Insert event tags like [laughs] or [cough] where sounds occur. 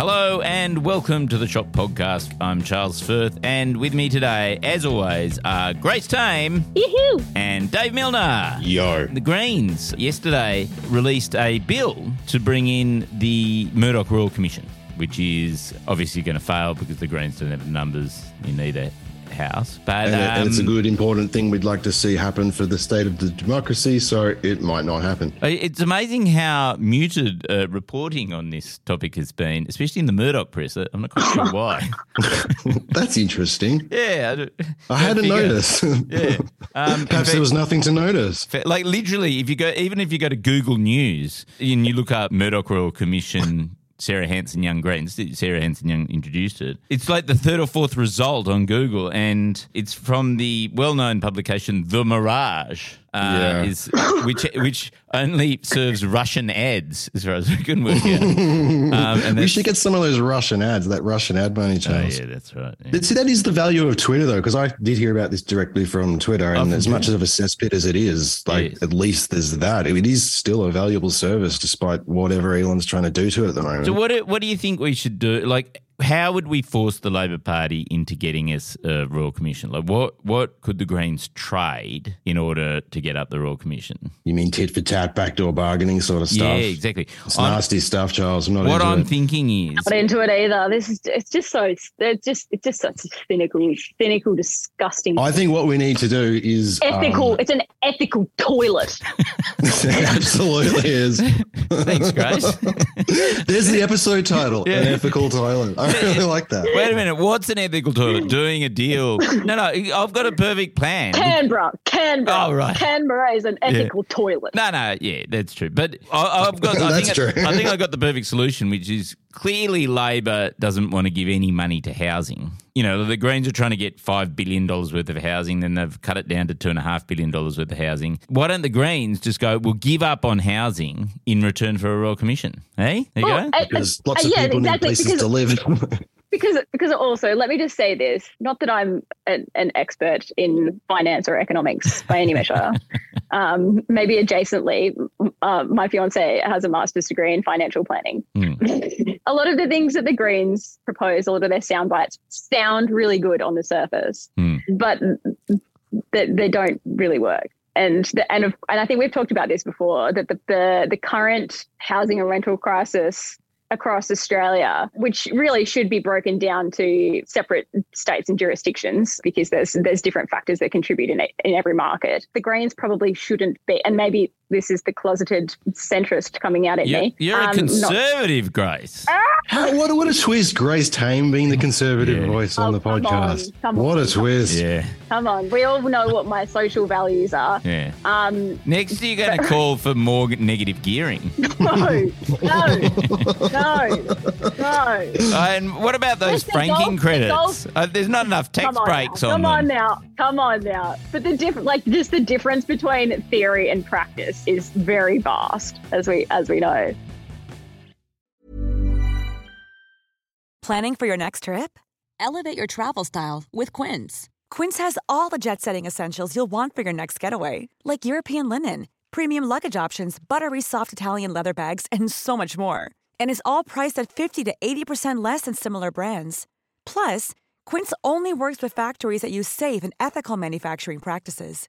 Hello and welcome to the Shot Podcast. I'm Charles Firth, and with me today, as always, are Grace Tame Yoo-hoo. and Dave Milner. Yo. The Greens yesterday released a bill to bring in the Murdoch Royal Commission, which is obviously going to fail because the Greens don't have the numbers you need a house. But And, and it's a um, good, important thing we'd like to see happen for the state of the democracy, so it might not happen. It's amazing how muted uh, reporting on this topic has been, especially in the Murdoch press. I'm not quite sure why. [laughs] That's interesting. yeah, I, I hadn't noticed. [laughs] Yeah, um, [laughs] Perhaps fact- there was nothing to notice. Like literally, if you go, even if you go to Google News and you look up Murdoch Royal Commission, Sarah Hanson Young Greens, Sarah Hanson Young introduced it. It's like the third or fourth result on Google, and it's from the well-known publication The Mirage, uh, Yeah. is which which only serves Russian ads, as far as we can work out. [laughs] Um, and We should get some of those Russian ads, that Russian ad money, Oh, yeah, that's right. yeah. See, that is the value of Twitter, though, because I did hear about this directly from Twitter. And from as much Twitter. of a cesspit as it is, like Yes. at least there's that. It is still a valuable service, despite whatever Elon's trying to do to it at the moment. So what do, what do you think we should do? Like, how would we force the Labor Party into getting us a Royal Commission? Like, what what could the Greens trade in order to get up the Royal Commission? you mean tit for tat, backdoor bargaining sort of stuff? Yeah, exactly. It's I'm- nasty stuff, Charles. I'm not what into I'm it. thinking is, Not into it either. This is it's just so it's it's just it's just such a cynical, cynical, disgusting, I think what we need to do is ethical. um, it's an ethical toilet. [laughs] it absolutely is. [laughs] thanks, Grace. [laughs] [laughs] There's the episode title, Yeah. an ethical toilet. I really like that. Wait a minute. What's an ethical toilet? Doing a deal? No, no. I've got a perfect plan. Canberra, Canberra, Oh, right. Canberra is an ethical toilet. No, no, yeah, that's true. But I, I've got. I [laughs] That's think true. I, I think I got the perfect solution, which is clearly Labor doesn't want to give any money to housing. You know, the Greens are trying to get five billion dollars worth of housing, then they've cut it down to two and a half billion dollars worth of housing. Why don't the Greens just go? We'll give up on housing in return for a royal commission. Hey, there you Well, go. and- Because and- lots of yeah, people exactly, need places because- to live. [laughs] because because also let me just say this not that i'm an, an expert in finance or economics by any measure [laughs] um, maybe adjacently uh, my fiance has a master's degree in financial planning. [laughs] A lot of the things that the greens propose a lot of their sound bites sound really good on the surface Hmm. but they, they don't really work. And the, and of, and I think we've talked about this before that the, the the current housing and rental crisis across Australia, which really should be broken down to separate states and jurisdictions because there's there's different factors that contribute in in every market. The Greens probably shouldn't be, and maybe this is the closeted centrist coming out at You're, me. you're a um, not- conservative, Grace. How, what, what a twist, Grace Tame being the conservative Yeah. voice on Oh, the come on, podcast. come what on. a twist. Yeah, come on, we all know what my social values are. yeah. Um, Next, you're going to call for more negative gearing. [laughs] no, no, no, no. And what about those Mr. franking Golf- credits? Golf- Uh, there's not enough tax Come on breaks now. on Come them. on now. Come on now. But the different, like just the difference between theory and practice is very vast, as we as we know. Planning for your next trip? Elevate your travel style with Quince. Quince has all the jet setting essentials you'll want for your next getaway, like European linen, premium luggage options, buttery soft Italian leather bags, and so much more. And is all priced at 50 to 80% less than similar brands. Plus, Quince only works with factories that use safe and ethical manufacturing practices.